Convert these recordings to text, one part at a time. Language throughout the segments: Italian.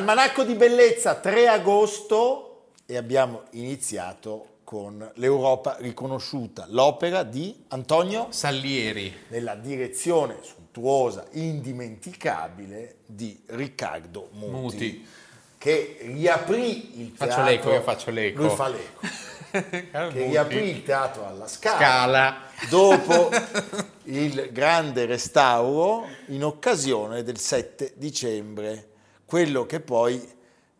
Almanacco di bellezza 3 agosto e abbiamo iniziato con l'Europa riconosciuta, l'opera di Antonio Salieri nella direzione sontuosa, indimenticabile di Riccardo Muti, Muti. che riaprì il teatro. Faccio l'eco, io faccio l'eco. Lui fa l'eco. che riaprì il teatro alla Scala, Scala. dopo il grande restauro in occasione del 7 dicembre quello che poi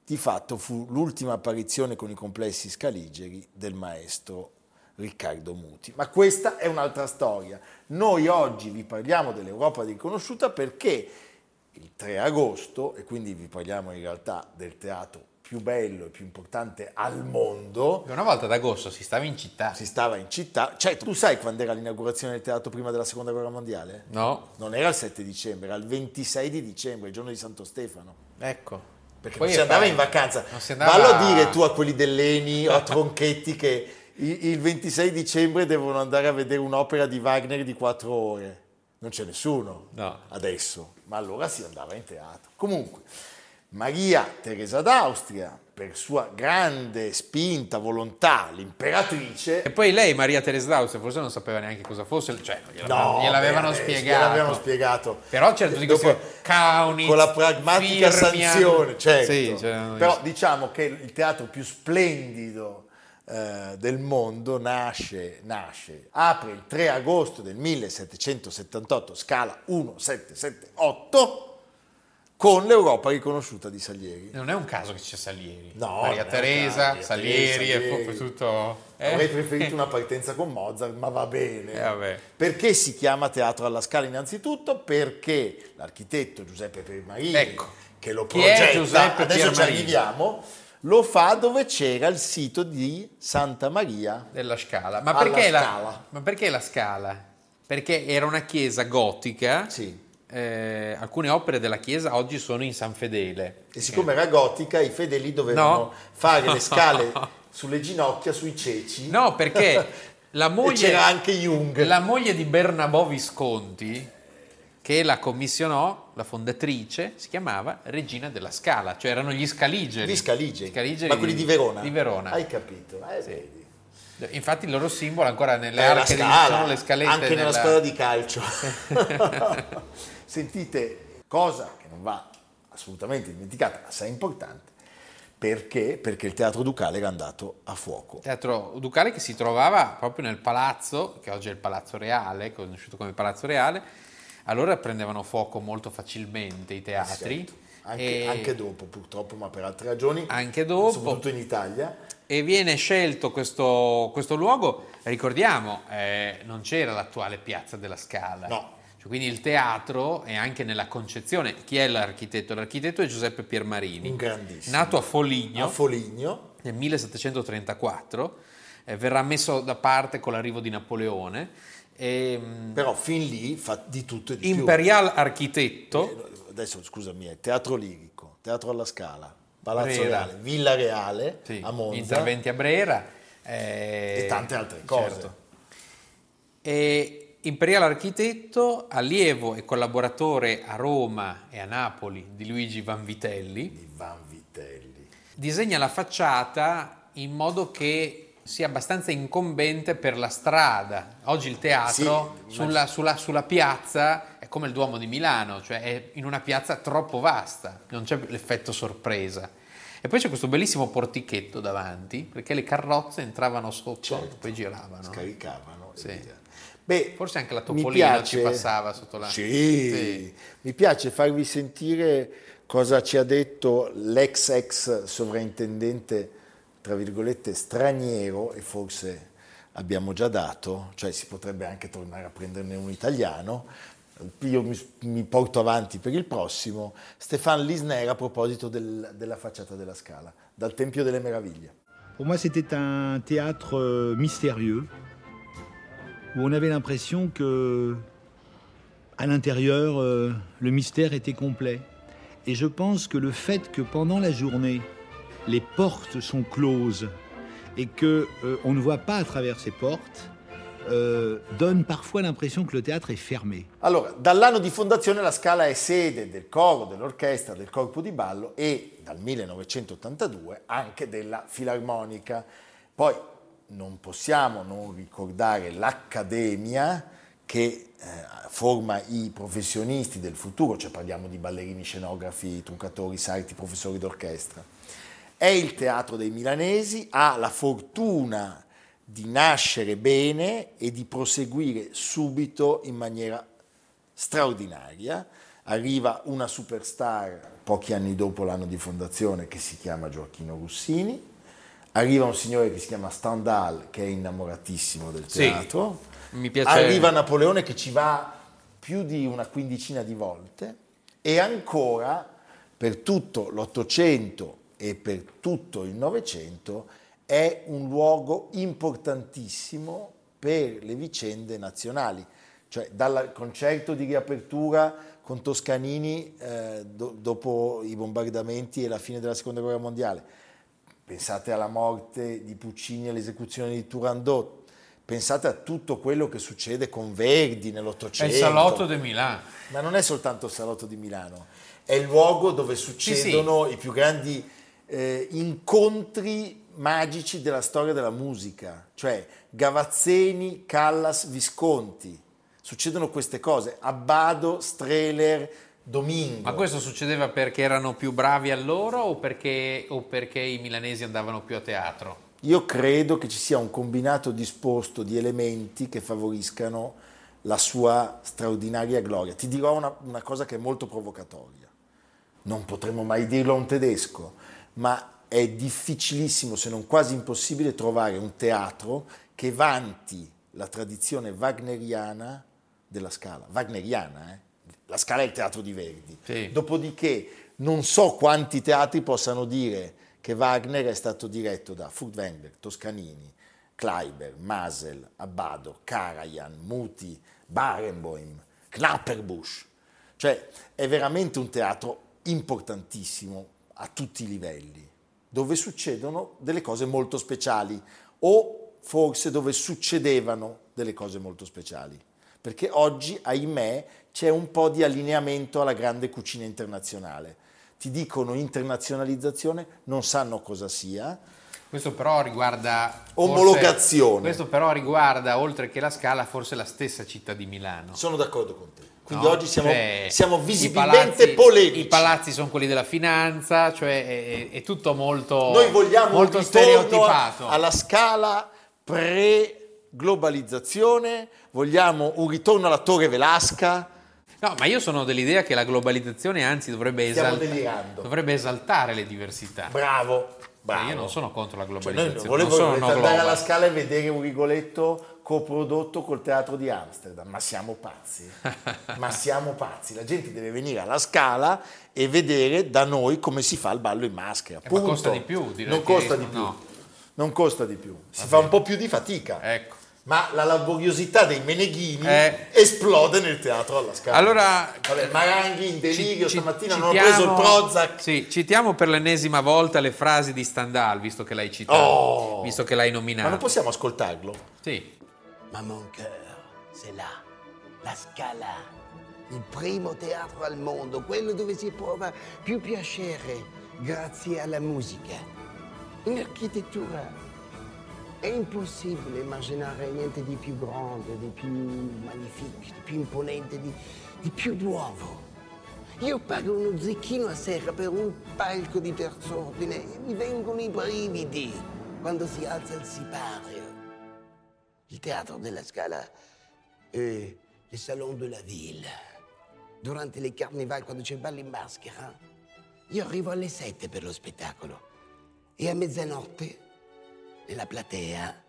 di fatto fu l'ultima apparizione con i complessi scaligeri del maestro Riccardo Muti. Ma questa è un'altra storia. Noi oggi vi parliamo dell'Europa riconosciuta perché il 3 agosto, e quindi vi parliamo in realtà del teatro più bello e più importante al mondo. Una volta ad agosto si stava in città. Si stava in città. Cioè, tu sai quando era l'inaugurazione del teatro prima della seconda guerra mondiale? No. Non era il 7 dicembre, era il 26 di dicembre, il giorno di Santo Stefano. Ecco. Perché Poi non si andava in vacanza. Andava... Vallo a dire tu a quelli dell'Eni o a Tronchetti che il 26 dicembre devono andare a vedere un'opera di Wagner di quattro ore. Non c'è nessuno no. adesso, ma allora si andava in teatro. Comunque, Maria Teresa d'Austria, per sua grande spinta, volontà, l'imperatrice. E poi lei, Maria Teresa d'Austria, forse non sapeva neanche cosa fosse, cioè gliel'avevano, no, gliel'avevano beh, spiegato. Gliel'avevano spiegato. Però certo di Dopo, Cauni, con la pragmatica Firmia. sanzione, certo. Sì, Però diciamo che il teatro più splendido eh, del mondo nasce, nasce, apre il 3 agosto del 1778, scala 1778 con l'Europa riconosciuta di Salieri. Non è un caso che c'è Salieri. No, Maria Teresa, Maria Salieri, e proprio tutto... Eh? Avrei preferito una partenza con Mozart, ma va bene. Eh, perché si chiama Teatro alla Scala innanzitutto? Perché l'architetto Giuseppe Piermarini, ecco. che lo progetta, adesso ci arriviamo, lo fa dove c'era il sito di Santa Maria della Scala. Ma perché, la, ma perché la Scala? Perché era una chiesa gotica. Sì eh, alcune opere della chiesa oggi sono in San Fedele. E siccome era gotica, i fedeli dovevano no. fare le scale sulle ginocchia, sui ceci. No, perché la moglie, c'era anche Jung. La moglie di Bernabò Visconti, che la commissionò, la fondatrice, si chiamava Regina della Scala, cioè erano gli scaligeri. Gli scaligeri, scaligeri ma quelli di Verona. Di Verona. Hai capito? Eh, sì. Infatti il loro simbolo ancora nelle arche sono le scalette. Anche nella... nella squadra di calcio. Sentite, cosa che non va assolutamente dimenticata, assai importante, perché? Perché il teatro ducale era andato a fuoco. Teatro ducale che si trovava proprio nel palazzo, che oggi è il Palazzo Reale, conosciuto come Palazzo Reale, allora prendevano fuoco molto facilmente i teatri. Certo. Anche, anche dopo, purtroppo, ma per altre ragioni, Anche dopo. soprattutto in Italia. E viene scelto questo, questo luogo, ricordiamo, eh, non c'era l'attuale piazza della Scala. No. Cioè, quindi il teatro è anche nella concezione. Chi è l'architetto? L'architetto è Giuseppe Piermarini, Un grandissimo. nato a Foligno A Foligno, nel 1734, eh, verrà messo da parte con l'arrivo di Napoleone. E, mh, però fin lì fa di tutto e di più. Imperial architetto, Eh, Adesso scusami, è Teatro Lirico, Teatro alla Scala, Palazzo Brera. Reale, Villa Reale sì, a Monza interventi a Brera eh, e tante altre cose. certo. E Imperial Architetto, allievo e collaboratore a Roma e a Napoli di Luigi Vanvitelli, Di Van Vitelli. disegna la facciata in modo che sia abbastanza incombente per la strada. Oggi il teatro Sì, sulla, sulla- sulla piazza è come il Duomo di Milano, cioè è in una piazza troppo vasta, non c'è l'effetto sorpresa. E poi c'è questo bellissimo portichetto davanti, perché le carrozze entravano sotto Certo. e poi giravano. Scaricavano. Sì. Beh, Forse anche la mi Topolino piace- ci passava sotto la... Sì, Sì. mi piace farvi sentire cosa ci ha detto l'ex ex sovrintendente, tra virgolette, straniero, e forse abbiamo già dato, cioè si potrebbe anche tornare a prenderne un italiano. Io mi, mi porto avanti per il prossimo. Stéphane Lisner a proposito del- della facciata della Scala, dal Tempio delle Meraviglie. Pour moi, c'était un théâtre euh, mystérieux où on avait l'impression que, à l'intérieur, euh, le mystère était complet. Et je pense que le fait que pendant la journée, les portes sont closes et que euh, on ne voit pas à travers ces portes euh, donne parfois l'impression que le théâtre est fermé. Allora, dall'anno di fondazione la Scala è sede del coro, dell'orchestra, del corpo di ballo e dal 1982 anche della filarmonica. Poi non possiamo non ricordare l'Accademia che eh, forma i professionisti del futuro, cioè parliamo di ballerini, scenografi, truccatori, sarti, professori d'orchestra. È il teatro dei milanesi, ha la fortuna di nascere bene e di proseguire subito in maniera straordinaria. Arriva una superstar pochi anni dopo l'anno di fondazione che si chiama Gioacchino Russini. Arriva un signore che si chiama Stendhal che è innamoratissimo del Sì, teatro. mi piace- Arriva Napoleone che ci va più di una quindicina di volte e ancora per tutto l'Ottocento e per tutto il Novecento è un luogo importantissimo per le vicende nazionali. Cioè dal concerto di riapertura con Toscanini eh, do- dopo i bombardamenti e la fine della seconda guerra mondiale, pensate alla morte di Puccini e all'esecuzione di Turandot, pensate a tutto quello che succede con Verdi È nell'Ottocento. il salotto di Milano. Ma non è soltanto il salotto di Milano, è il luogo dove succedono i più grandi eh, incontri magici della storia della musica, cioè Gavazzeni, Callas, Visconti. Succedono queste cose, Abbado, Streller, Domingo. Ma questo succedeva perché erano più bravi allora o perché, o perché i milanesi andavano più a teatro? Io credo che ci sia un combinato disposto di elementi che favoriscano la sua straordinaria gloria. Ti dirò una, una cosa che è molto provocatoria. Non potremmo mai dirlo a un tedesco, ma è difficilissimo, se non quasi impossibile, trovare un teatro che vanti la tradizione wagneriana della Scala. Wagneriana, eh? La Scala è il teatro di Verdi. Sì. Dopodiché non so quanti teatri possano dire che Wagner è stato diretto da Furtwängler, Toscanini, Kleiber, Masel, Abbado, Karajan, Muti, Barenboim, Knapperbusch. Cioè è veramente un teatro importantissimo a tutti i livelli, dove succedono delle cose molto speciali o forse dove succedevano delle cose molto speciali. Perché oggi, ahimè, c'è un po' di allineamento alla grande cucina internazionale. Ti dicono internazionalizzazione, non sanno cosa sia. Questo però riguarda... Omologazione. forse- questo però riguarda, oltre che la Scala, forse la stessa città di Milano. Sono d'accordo con te. Quindi No? oggi siamo, Cioè, siamo i visibilmente palazzi- polemici. I palazzi sono quelli della finanza, cioè è, è tutto molto, Noi vogliamo molto stereotipato. alla scala pre-globalizzazione, vogliamo un ritorno alla Torre Velasca. No, ma io sono dell'idea che la globalizzazione anzi dovrebbe, delirando. dovrebbe esaltare le diversità. Bravo, bravo. Eh, Io non sono contro la Cioè, globalizzazione, volevo non andare global. alla scala e vedere un Rigoletto coprodotto col teatro di Amsterdam, ma siamo pazzi, ma siamo pazzi, la gente deve venire alla scala e vedere da noi come si fa il ballo in maschera. Eh, ma costa di più, direi non costa di più, no. non costa di più, si fa un po' più di fatica, Ecco. Ma la laboriosità dei meneghini Eh. esplode nel teatro alla scala. Allora, Vabbè, Maranghi in delirio ci- stamattina ci- non ho preso il citiamo- Prozac. Sì, citiamo per l'ennesima volta le frasi di Stendhal, visto che l'hai citato, Oh! visto che l'hai Ma nominato. non possiamo ascoltarlo? Sì. Ma mon cœur, c'est là, la Scala, il primo teatro al mondo, quello dove si prova più piacere grazie alla musica. In architettura è impossibile immaginare niente di più grande, di più magnifico, di più imponente, di, di più nuovo. Io pago uno zecchino a sera per un palco di terz'ordine e mi vengono i brividi quando si alza il sipario. Il théâtre de la Scala e le salon de la ville. Durante le carnevali, quando c'è il ballo in maschera, io arrivo alle sette per lo spettacolo e a mezzanotte, nella platea,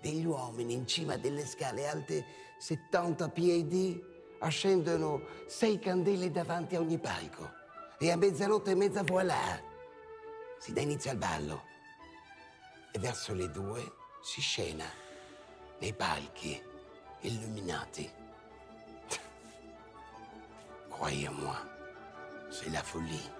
degli uomini in cima delle scale alte 70 piedi accendono sei candele davanti a ogni palco. E a mezzanotte e mezza voilà. Si dà inizio al ballo. E verso le due si scena nei palchi illuminati. Croyez-moi, c'est la folie,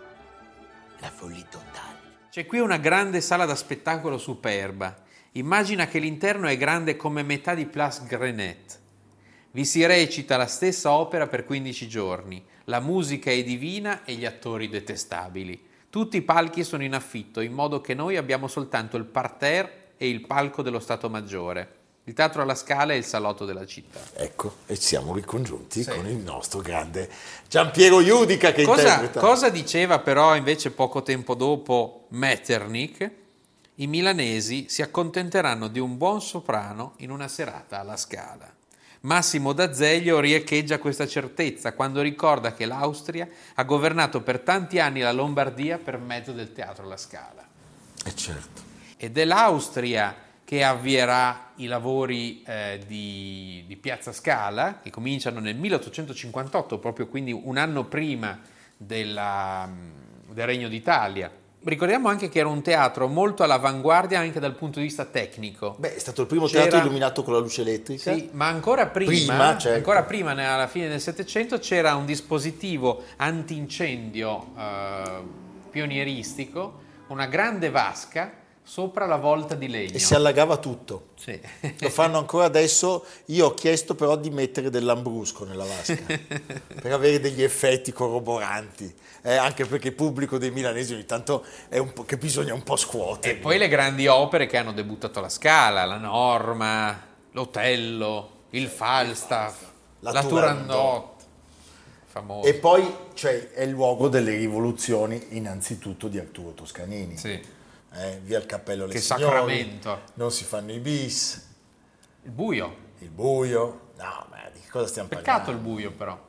la folie totale. C'è qui una grande sala da spettacolo superba. Immagina che l'interno è grande come metà di Place Grenet. Vi si recita la stessa opera per 15 giorni. La musica è divina e gli attori detestabili. Tutti i palchi sono in affitto, in modo che noi abbiamo soltanto il parterre e il palco dello Stato Maggiore. Il teatro alla Scala è il salotto della città. Ecco, e siamo ricongiunti Sì. con il nostro grande Giampiero Iudica che Cosa, interpreta. cosa diceva però invece poco tempo dopo Metternich? I milanesi si accontenteranno di un buon soprano in una serata alla Scala. Massimo D'Azeglio riecheggia questa certezza quando ricorda che l'Austria ha governato per tanti anni la Lombardia per mezzo del teatro alla Scala. Eh certo. Ed è l'Austria che avvierà i lavori eh, di, di Piazza Scala, che cominciano nel 1858, proprio quindi un anno prima della- del Regno d'Italia. Ricordiamo anche che era un teatro molto all'avanguardia anche dal punto di vista tecnico. Beh, è stato il primo C'era- teatro illuminato con la luce elettrica. Sì, ma ancora prima, Prima, certo. ancora prima, alla fine del Settecento, c'era un dispositivo antincendio eh, pionieristico, una grande vasca sopra la volta di legno. E si allagava tutto. Sì. Lo fanno ancora adesso. Io ho chiesto però di mettere dell'ambrusco nella vasca per avere degli effetti corroboranti. Eh, anche perché il pubblico dei milanesi ogni tanto è un po' che bisogna un po' scuotere. E poi le grandi opere che hanno debuttato alla Scala, la Norma, l'Otello, il Falstaff, La la, Turandot. Turandot, famoso. E poi cioè, è il luogo delle rivoluzioni, innanzitutto di Arturo Toscanini. Sì. Eh, via il cappello alle Che signori, sacramento. non si fanno i bis, Il buio. il buio. No, ma di che cosa stiamo Peccato il parlando? buio però.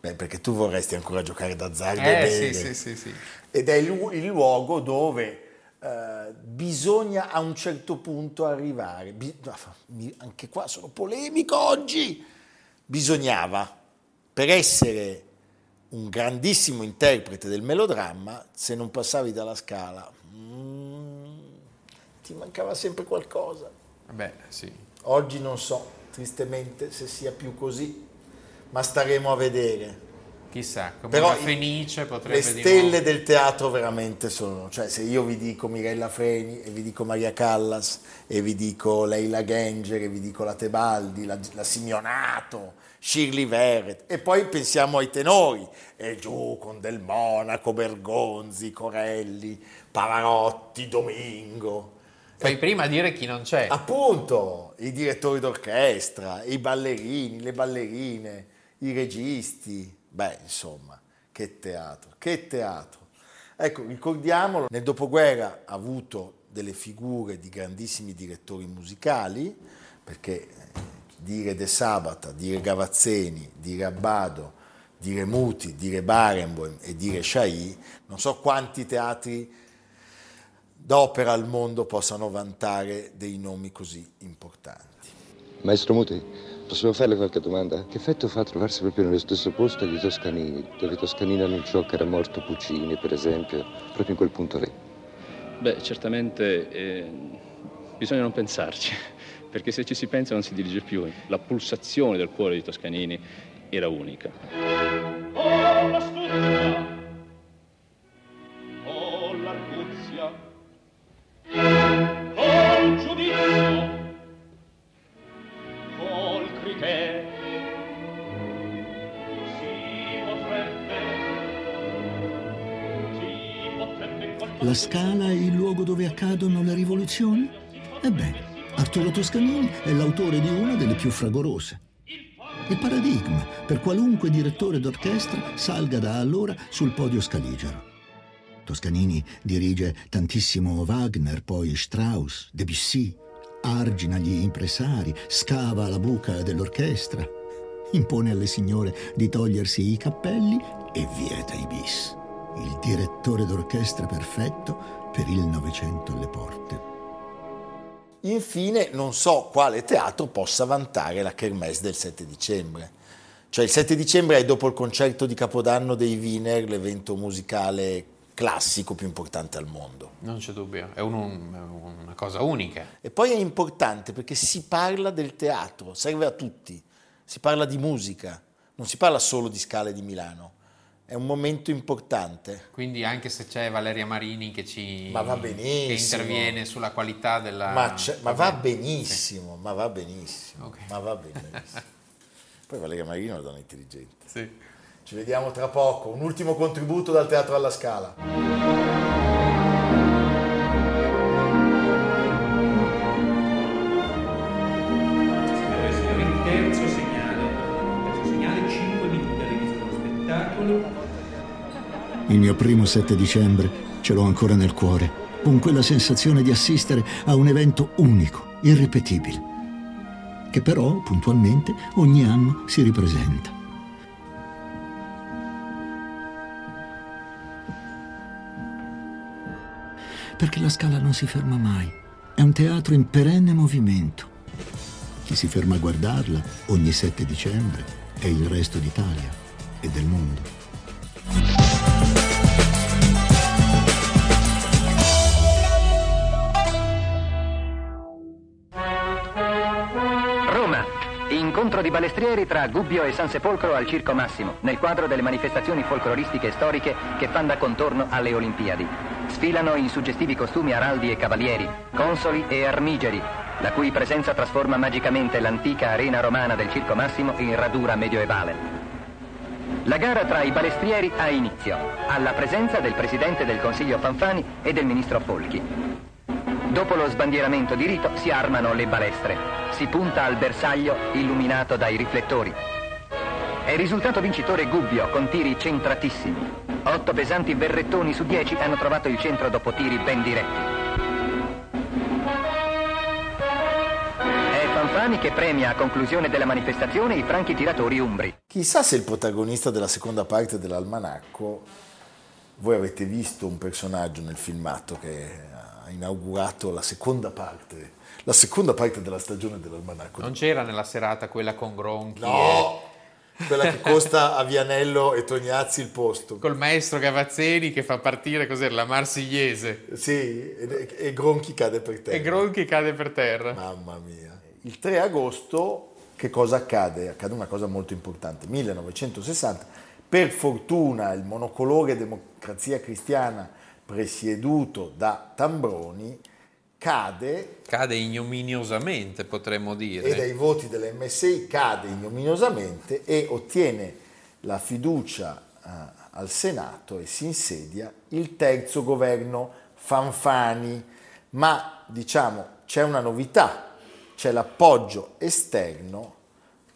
Beh, perché tu vorresti ancora giocare d'azzardo Eh sì, sì, sì, sì. Ed è il, il luogo dove eh, bisogna a un certo punto arrivare. Bi- anche qua sono polemico oggi. Bisognava, per essere un grandissimo interprete del melodramma, se non passavi dalla scala, ti mancava sempre qualcosa. Vabbè, sì. Oggi non so, tristemente, se sia più così, ma staremo a vedere. Chissà, come Però Fenice potrebbe Le stelle del teatro veramente sono, cioè se io vi dico Mirella Freni e vi dico Maria Callas e vi dico Leila Genger e vi dico la Tebaldi, la, la Simeonato, Shirley Verret e poi pensiamo ai tenori e giù con Del Monaco, Bergonzi, Corelli, Pavarotti, Domingo. Fai prima dire chi non c'è. Appunto, i direttori d'orchestra, i ballerini, le ballerine, i registi. Beh, insomma, che teatro, che teatro. Ecco, ricordiamolo, nel dopoguerra ha avuto delle figure di grandissimi direttori musicali, perché eh, dire De Sabata, dire Gavazzeni, dire Abbado, dire Muti, dire Barenboim e dire Shai, non so quanti teatri d'opera al mondo possano vantare dei nomi così importanti. Maestro Muti, possiamo farle qualche domanda? Che effetto fa trovarsi proprio nello stesso posto di Toscanini, dove Toscanini annunciò che era morto Puccini, per esempio, proprio in quel punto lì? Beh, certamente eh, bisogna non pensarci, perché se ci si pensa non si dirige più. La pulsazione del cuore di Toscanini era unica. Oh, La Scala è il luogo dove accadono le rivoluzioni? Ebbene, Arturo Toscanini è l'autore di una delle più fragorose. Il paradigma per qualunque direttore d'orchestra salga da allora sul podio scaligero. Toscanini dirige tantissimo Wagner, poi Strauss, Debussy, argina gli impresari, scava la buca dell'orchestra, impone alle signore di togliersi i cappelli e vieta i bis. Il direttore d'orchestra perfetto per il Novecento alle porte. Infine, non so quale teatro possa vantare la Kermesse del 7 dicembre. Cioè il 7 dicembre è dopo il concerto di Capodanno dei Wiener l'evento musicale classico più importante al mondo. Non c'è dubbio, è un- un- è una cosa unica. E poi è importante perché si parla del teatro, serve a tutti, si parla di musica, non si parla solo di Scale di Milano. È un momento importante. Quindi anche se c'è Valeria Marini che ci Ma va che benissimo. interviene sulla qualità della Ma, ma va benissimo, ma va benissimo, Ok. ma va benissimo. Poi Valeria Marino è una donna intelligente. Sì. Ci vediamo tra poco. Un ultimo contributo dal Teatro alla Scala. Il mio primo 7 dicembre ce l'ho ancora nel cuore, con quella sensazione di assistere a un evento unico, irripetibile, che però puntualmente ogni anno si ripresenta. Perché la scala non si ferma mai, è un teatro in perenne movimento. Chi si ferma a guardarla ogni 7 dicembre è il resto d'Italia e del mondo. Incontro di balestrieri tra Gubbio e San Sepolcro al Circo Massimo, nel quadro delle manifestazioni folcloristiche e storiche che fanno da contorno alle Olimpiadi. Sfilano in suggestivi costumi araldi e cavalieri, consoli e armigeri, la cui presenza trasforma magicamente l'antica arena romana del Circo Massimo in radura medioevale. La gara tra i balestrieri ha inizio, alla presenza del Presidente del Consiglio Fanfani e del Ministro Folchi. Dopo lo sbandieramento di rito si armano le balestre. Si punta al bersaglio illuminato dai riflettori. È risultato vincitore Gubbio con tiri centratissimi. Otto pesanti berrettoni su dieci hanno trovato il centro dopo tiri ben diretti. Fanfani che premia a conclusione della manifestazione i franchi tiratori umbri. Chissà se il protagonista della seconda parte dell'almanacco, voi avete visto un personaggio nel filmato che inaugurato la seconda parte, la seconda parte della stagione dell'almanacco. Non c'era nella serata quella con Gronchi No! Quella che costa a Vianello e Tognazzi il posto. e col maestro Gavazzeni che fa partire cos'era la Marsigliese Sì, e, e Gronchi cade per terra. e Gronchi cade per terra. Mamma mia. Il 3 agosto che cosa accade? Accade una cosa molto importante. 1960, per fortuna il monocolore Democrazia Cristiana presieduto da Tambroni cade Cade ignominiosamente, potremmo dire. e dai voti dell'MSI cade ignominiosamente e ottiene la fiducia eh, al Senato e si insedia il terzo governo Fanfani. Ma diciamo c'è una novità, c'è l'appoggio esterno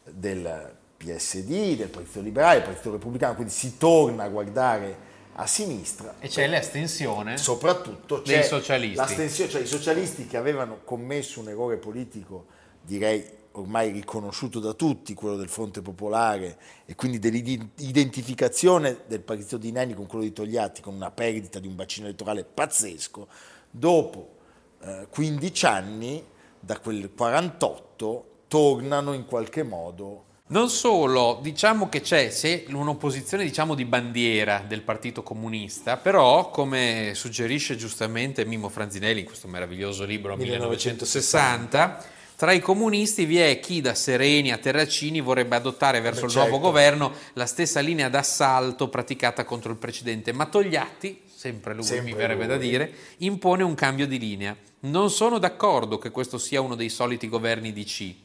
del PSD, del Partito Liberale, del Partito Repubblicano, quindi si torna a guardare a sinistra E c'è l'estensione soprattutto dei socialisti. l'astensione, cioè i socialisti che avevano commesso un errore politico direi ormai riconosciuto da tutti, quello del Fronte Popolare e quindi dell'identificazione del partito di Nenni con quello di Togliatti, con una perdita di un bacino elettorale pazzesco, dopo eh, 15 anni, da quel 48, tornano in qualche modo non solo, diciamo che c'è se un'opposizione diciamo, di bandiera del Partito Comunista, però come suggerisce giustamente Mimo Franzinelli in questo meraviglioso libro 1960, tra i comunisti vi è chi da Sereni a Terracini vorrebbe adottare verso Beh, il certo. nuovo governo la stessa linea d'assalto praticata contro il precedente, ma Togliatti, sempre lui Sempre mi verrebbe lui. da dire, impone un cambio di linea. Non sono d'accordo che questo sia uno dei soliti governi DC.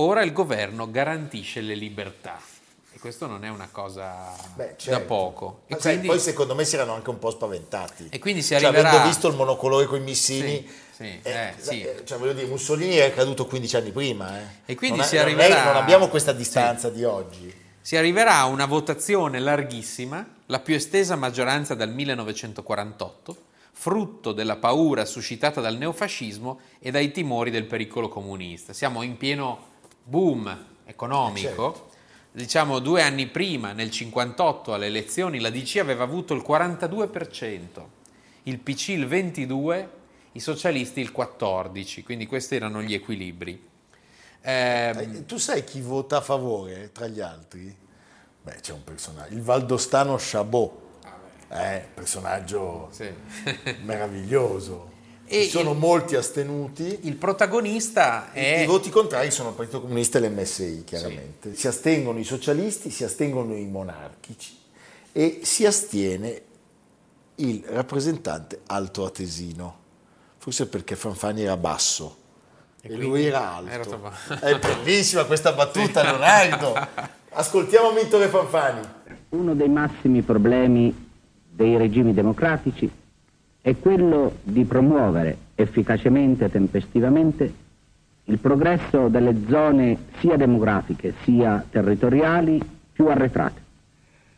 Ora il governo garantisce le libertà. E questo non è una cosa Beh, da certo. poco. E quindi, poi secondo me si erano anche un po' spaventati. e quindi si Cioè, arriverà... avendo visto il monocolore con i missili, Sì, sì, eh, eh, sì. eh, cioè, voglio dire, Mussolini è caduto 15 anni prima. eh. E quindi non, è- si non è- arriverà- non abbiamo questa distanza di oggi. Si arriverà a una votazione larghissima, la più estesa maggioranza dal 1948, frutto della paura suscitata dal neofascismo e dai timori del pericolo comunista. Siamo in pieno boom economico. certo. Diciamo due anni prima, nel 58, alle elezioni, la DC aveva avuto il 42%, il PC il 22%, i socialisti il 14%, quindi questi erano gli equilibri. Ehm, Eh, Tu sai chi vota a favore tra gli altri? Beh, c'è un personaggio, il valdostano Chabot. Eh, personaggio sì. meraviglioso. E Ci sono il- molti astenuti. Il protagonista è... I voti contrari sono il Partito Comunista e l'MSI, chiaramente. Si astengono i socialisti, si astengono i monarchici e si astiene il rappresentante altoatesino. Forse perché Fanfani era basso e, quindi lui era alto. era troppo- È bellissima questa battuta, Leonardo. Ascoltiamo Vittore Fanfani. Uno dei massimi problemi dei regimi democratici è quello di promuovere efficacemente e tempestivamente il progresso delle zone sia demografiche sia territoriali più arretrate.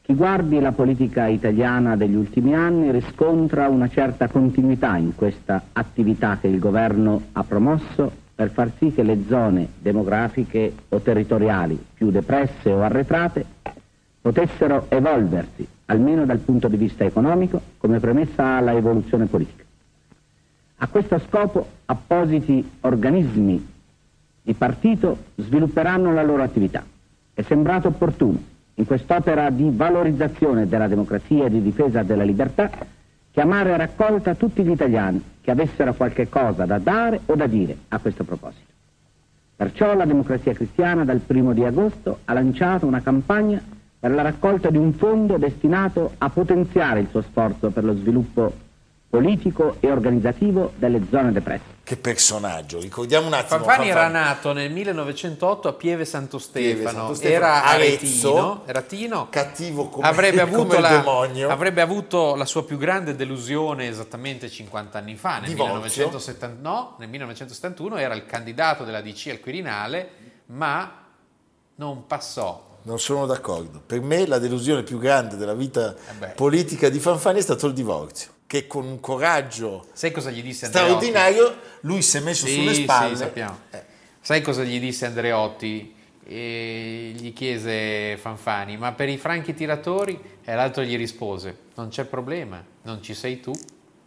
Chi guardi la politica italiana degli ultimi anni riscontra una certa continuità in questa attività che il governo ha promosso per far sì che le zone demografiche o territoriali più depresse o arretrate potessero evolversi, almeno dal punto di vista economico, come premessa alla evoluzione politica. A questo scopo appositi organismi di partito svilupperanno la loro attività. È sembrato opportuno, in quest'opera di valorizzazione della democrazia e di difesa della libertà, chiamare a raccolta tutti gli italiani che avessero qualche cosa da dare o da dire a questo proposito. Perciò la democrazia cristiana dal primo di agosto ha lanciato una campagna per la raccolta di un fondo destinato a potenziare il suo sforzo per lo sviluppo politico e organizzativo delle zone depresse. Che personaggio, ricordiamo un attimo. Fanfani era nato nel 1908 a Pieve Santo Pieve Stefano, Santo Stefano, era Arezzo, aretino, aretino, cattivo come, avrebbe, come avuto il la, demonio. avrebbe avuto la sua più grande delusione esattamente 50 anni fa, nel, Divorzio? 1970 no, nel 1971 era il candidato della DC al Quirinale, ma non passò. Non sono d'accordo. Per me la delusione più grande della vita Eh politica di Fanfani è stato il divorzio, che con un coraggio Sai cosa gli disse Andreotti? straordinario lui si è messo Sì, sulle sì, spalle. sappiamo. Eh, Sai cosa gli disse Andreotti? E gli chiese Fanfani, ma per i franchi tiratori? E l'altro gli rispose, non c'è problema, non ci sei tu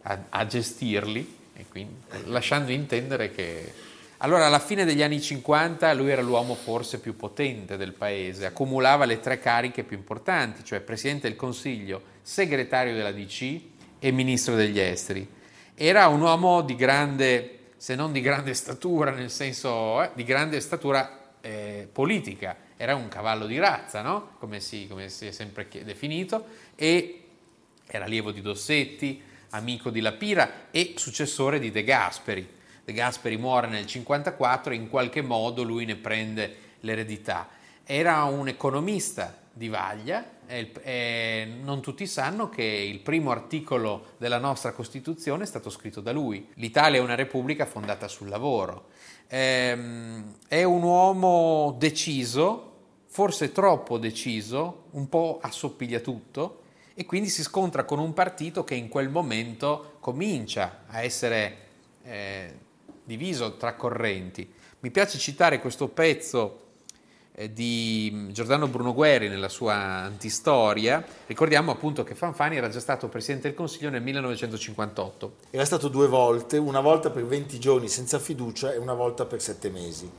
a, a gestirli, e quindi, lasciando intendere che... Allora, alla fine degli anni 50 lui era l'uomo forse più potente del paese, accumulava le tre cariche più importanti, cioè Presidente del Consiglio, Segretario della DC e Ministro degli Esteri. Era un uomo di grande, se non di grande statura, nel senso eh, di grande statura eh, politica, era un cavallo di razza, no? come, si, come si è sempre definito, e era allievo di Dossetti, amico di Lapira e successore di De Gasperi. De Gasperi muore nel 1954 e in qualche modo lui ne prende l'eredità. Era un economista di vaglia, e e non tutti sanno che il primo articolo della nostra Costituzione è stato scritto da lui. L'Italia è una repubblica fondata sul lavoro. Ehm, è un uomo deciso, forse troppo deciso, un po' assopiglia tutto e quindi si scontra con un partito che in quel momento comincia a essere eh, diviso tra correnti. Mi piace citare questo pezzo eh, di Giordano Bruno Guerri nella sua antistoria. Ricordiamo appunto che Fanfani era già stato Presidente del Consiglio nel 1958. Era stato due volte, una volta per 20 giorni senza fiducia e una volta per 7 mesi.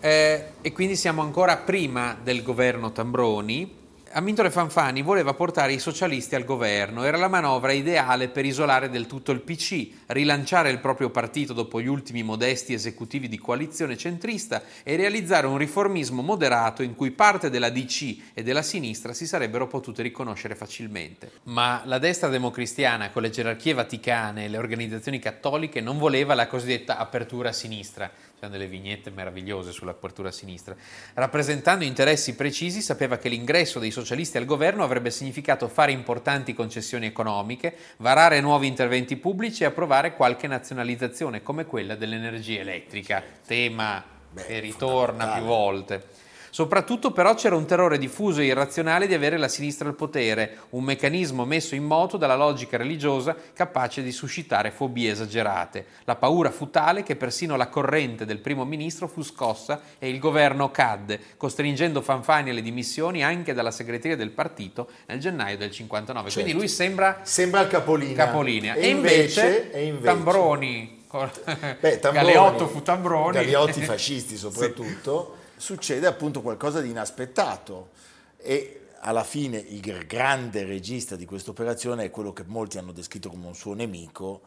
Eh, e quindi siamo ancora prima del governo Tambroni. Amintore Fanfani voleva portare i socialisti al governo, era la manovra ideale per isolare del tutto il PC, rilanciare il proprio partito dopo gli ultimi modesti esecutivi di coalizione centrista e realizzare un riformismo moderato in cui parte della DC e della sinistra si sarebbero potute riconoscere facilmente. Ma la destra democristiana, con le gerarchie vaticane e le organizzazioni cattoliche, non voleva la cosiddetta apertura a sinistra, c'erano delle vignette meravigliose sull'apertura a sinistra. Rappresentando interessi precisi, sapeva che l'ingresso dei socialisti al governo avrebbe significato fare importanti concessioni economiche, varare nuovi interventi pubblici e approvare qualche nazionalizzazione, come quella dell'energia elettrica, tema che ritorna più volte. Soprattutto però c'era un terrore diffuso e irrazionale di avere la sinistra al potere, un meccanismo messo in moto dalla logica religiosa capace di suscitare fobie esagerate. La paura fu tale che persino la corrente del primo ministro fu scossa e il governo cadde, costringendo Fanfani alle dimissioni anche dalla segreteria del partito nel gennaio del 59. Quindi Certo. lui sembra Sembra il capolinea. capolinea. E E, invece, invece- e invece- Tambroni, Beh, Tambroni, Galeotto fu Tambroni. Galeotti fascisti soprattutto, succede appunto qualcosa di inaspettato e alla fine il gr- grande regista di questa operazione è quello che molti hanno descritto come un suo nemico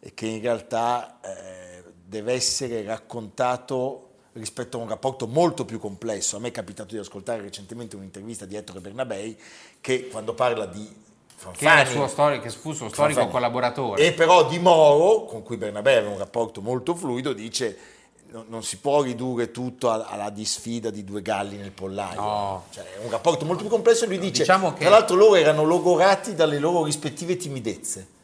e che in realtà eh, deve essere raccontato rispetto a un rapporto molto più complesso. A me è capitato di ascoltare recentemente un'intervista di Ettore Bernabei che quando parla di che, Fanfani- suo storico, che fu suo storico Fanfani. collaboratore. E però Di Moro, con cui Bernabé aveva un rapporto molto fluido, dice "No- non si può ridurre tutto alla disfida di due galli nel pollaio. No. Cioè, è un rapporto molto più complesso e lui dice, Diciamo che- tra l'altro loro erano logorati dalle loro rispettive timidezze.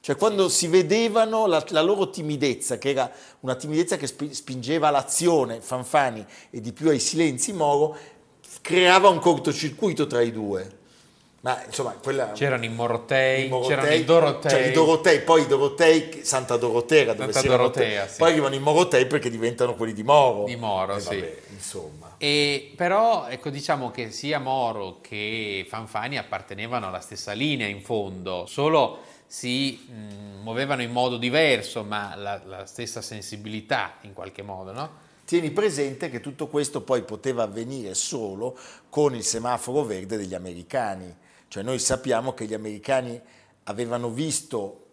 Cioè quando si vedevano la, la loro timidezza, che era una timidezza che spi- spingeva all'azione Fanfani e di più ai silenzi Moro, creava un cortocircuito tra i due. Ma insomma, quella... C'erano i Morotei, i Morotei, c'erano i Dorotei. cioè i Dorotei, poi i Dorotei, Santa Dorotea, dove Santa Dorotea, sì. poi arrivano i Morotei perché diventano quelli di Moro. Di Moro, Eh, sì. vabbè, insomma. E però ecco diciamo che sia Moro che Fanfani appartenevano alla stessa linea in fondo, solo si mh, muovevano in modo diverso, ma la, la stessa sensibilità in qualche modo, no? Tieni presente che tutto questo poi poteva avvenire solo con il semaforo verde degli americani. Cioè noi sappiamo che gli americani avevano visto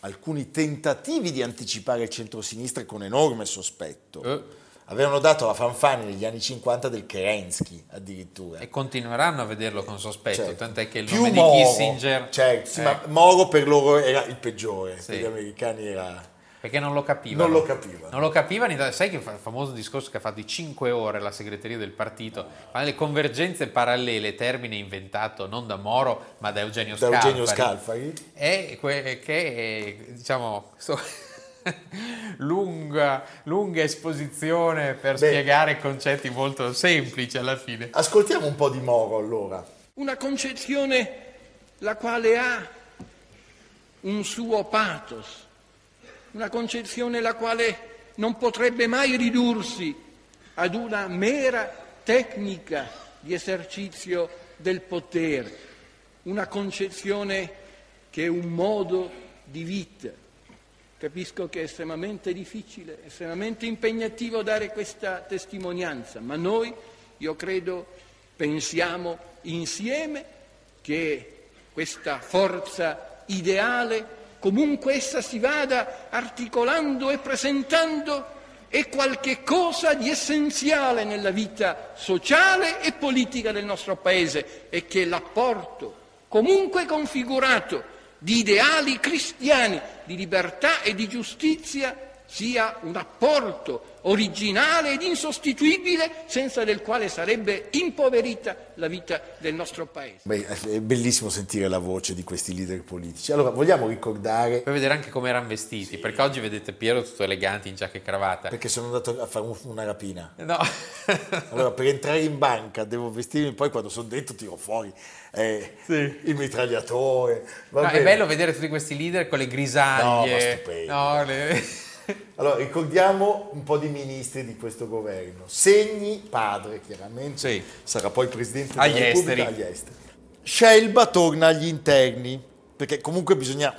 alcuni tentativi di anticipare il centrosinistra con enorme sospetto. Eh. Avevano dato alla Fanfani negli anni 50 del Kerensky addirittura. E continueranno a vederlo con sospetto, Certo. tant'è che il Più nome Moro, di Kissinger... certo, sì, eh, ma Moro per loro era il peggiore, Sì. per gli americani era... Perché non lo capivano. Non lo capivano. Non lo capivano, sai che il famoso discorso che ha fatto di 5 ore la segreteria del partito, ma le convergenze parallele, termine inventato non da Moro ma da Eugenio Da Scalfari. Eugenio Scalfari? È que- che è, diciamo, sto- lunga, lunga esposizione per Beh. spiegare concetti molto semplici alla fine. Ascoltiamo un po' di Moro allora. Una concezione la quale ha un suo pathos, una concezione la quale non potrebbe mai ridursi ad una mera tecnica di esercizio del potere, una concezione che è un modo di vita. Capisco che è estremamente difficile, estremamente impegnativo dare questa testimonianza, ma noi, io credo, pensiamo insieme che questa forza ideale, comunque essa si vada articolando e presentando, è qualche cosa di essenziale nella vita sociale e politica del nostro Paese e che l'apporto, comunque configurato, di ideali cristiani, di libertà e di giustizia sia un apporto originale ed insostituibile senza del quale sarebbe impoverita la vita del nostro Paese. Beh, è bellissimo sentire la voce di questi leader politici. Allora, vogliamo ricordare, Puoi vedere anche come erano vestiti, perché oggi vedete Piero tutto elegante in giacca e cravatta. perché sono andato a fare un- una rapina. No. Allora, per entrare in banca devo vestirmi, poi quando sono dentro tiro fuori eh, il mitragliatore. va No, è bello vedere tutti questi leader con le No, ma grisaglie. stupendo. no, le- Allora, ricordiamo un po' di ministri di questo governo. Segni, padre, chiaramente, Sì. sarà poi presidente della Agli Repubblica esteri. agli esteri. Scelba torna agli interni, perché comunque bisogna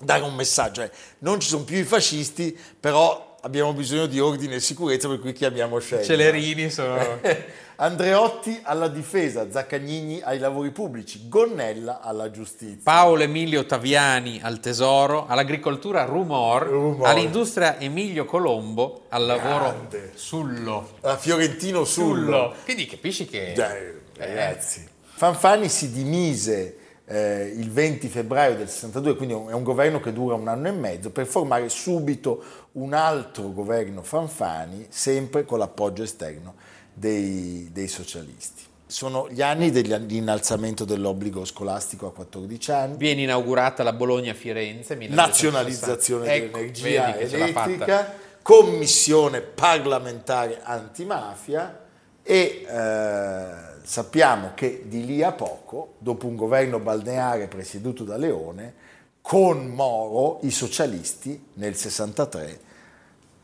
dare un messaggio. eh. Non ci sono più i fascisti, però abbiamo bisogno di ordine e sicurezza, per cui chiamiamo Scelba. Celerini sono... Andreotti alla difesa, Zaccagnini ai lavori pubblici, Gonnella alla giustizia. Paolo Emilio Taviani al tesoro, all'agricoltura Rumor, Rumor. all'industria Emilio Colombo, al lavoro Grande. Sullo. A Fiorentino Sullo. Quindi capisci che... Dai, ragazzi. Fanfani si dimise eh, il 20 febbraio del 62, quindi è un governo che dura un anno e mezzo, per formare subito un altro governo Fanfani, sempre con l'appoggio esterno dei, dei socialisti. Sono gli anni dell'innalzamento dell'obbligo scolastico a 14 anni, Viene inaugurata la Bologna-Firenze. 1960. nazionalizzazione Ecco, dell'energia elettrica, commissione parlamentare antimafia e eh, sappiamo che di lì a poco, dopo un governo balneare presieduto da Leone, con Moro i socialisti nel 63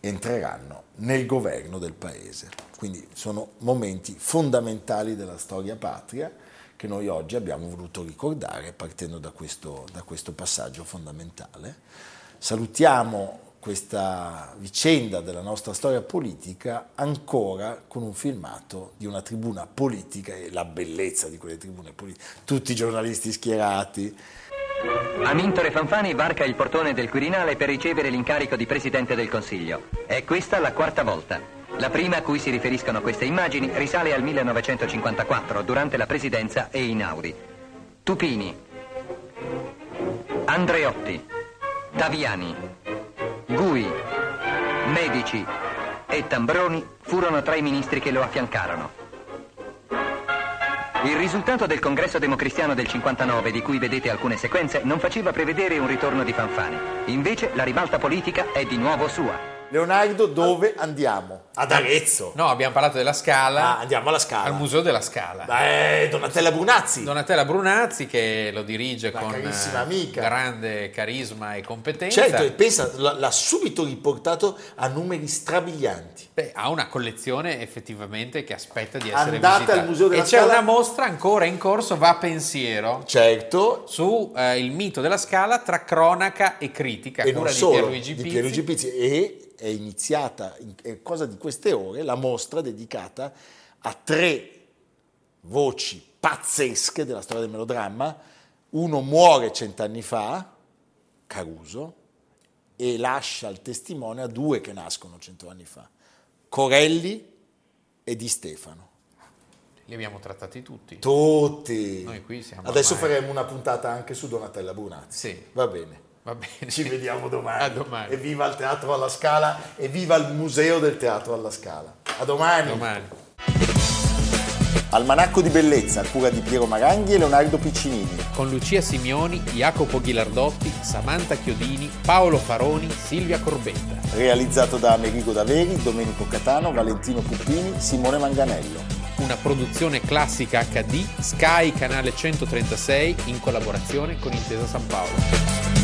entreranno nel governo del paese. Quindi sono momenti fondamentali della storia patria che noi oggi abbiamo voluto ricordare partendo da questo, da questo passaggio fondamentale. Salutiamo questa vicenda della nostra storia politica ancora con un filmato di una tribuna politica e la bellezza di quelle tribune politiche, tutti i giornalisti schierati, Amintore Fanfani varca il portone del Quirinale per ricevere l'incarico di Presidente del Consiglio. È questa la quarta volta. La prima a cui si riferiscono queste immagini risale al 1954, durante la Presidenza e Inaudi. Tupini, Andreotti, Taviani, Gui, Medici e Tambroni furono tra i ministri che lo affiancarono. Il risultato del congresso democristiano del 59, di cui vedete alcune sequenze, non faceva prevedere un ritorno di Fanfani. Invece la ribalta politica è di nuovo sua. Leonardo, dove andiamo? Ad Arezzo. No, abbiamo parlato della Scala. Ah, andiamo alla Scala. Al Museo della Scala. Beh, Donatella Brunazzi. Donatella Brunazzi che lo dirige La con eh, grande carisma e competenza. Certo, e pensa, l'ha subito riportato a numeri strabilianti. Beh, ha una collezione effettivamente che aspetta di essere Andate visitata. al Museo della e c'è Scala. una mostra ancora in corso, va a pensiero, Certo, su eh, il mito della Scala tra cronaca e critica, e non di solo Pierluigi di Pizzi. Pierluigi Pizzi. E è iniziata, in- cosa di queste ore, la mostra dedicata a tre voci pazzesche della storia del melodramma. Uno muore cent'anni fa, Caruso, e lascia il testimone a due che nascono cento anni fa, Corelli e Di Stefano. Li abbiamo trattati tutti. Tutti. Noi qui siamo Adesso ormai- faremo una puntata anche su Donatella Brunazzi. Sì. Va bene. Va bene. Ci vediamo domani. A domani. E viva il Teatro alla Scala e viva il Museo del Teatro alla Scala. A domani. Domani. Almanacco di bellezza a cura di Piero Maranghi e Leonardo Piccinini. Con Lucia Simioni, Jacopo Ghilardotti, Samantha Chiodini, Paolo Faroni, Silvia Corbetta. Realizzato da Amerigo Daveri, Domenico Catano, Valentino Puppini, Simone Manganello. Una produzione classica HD, Sky Canale 136 in collaborazione con Intesa San Paolo.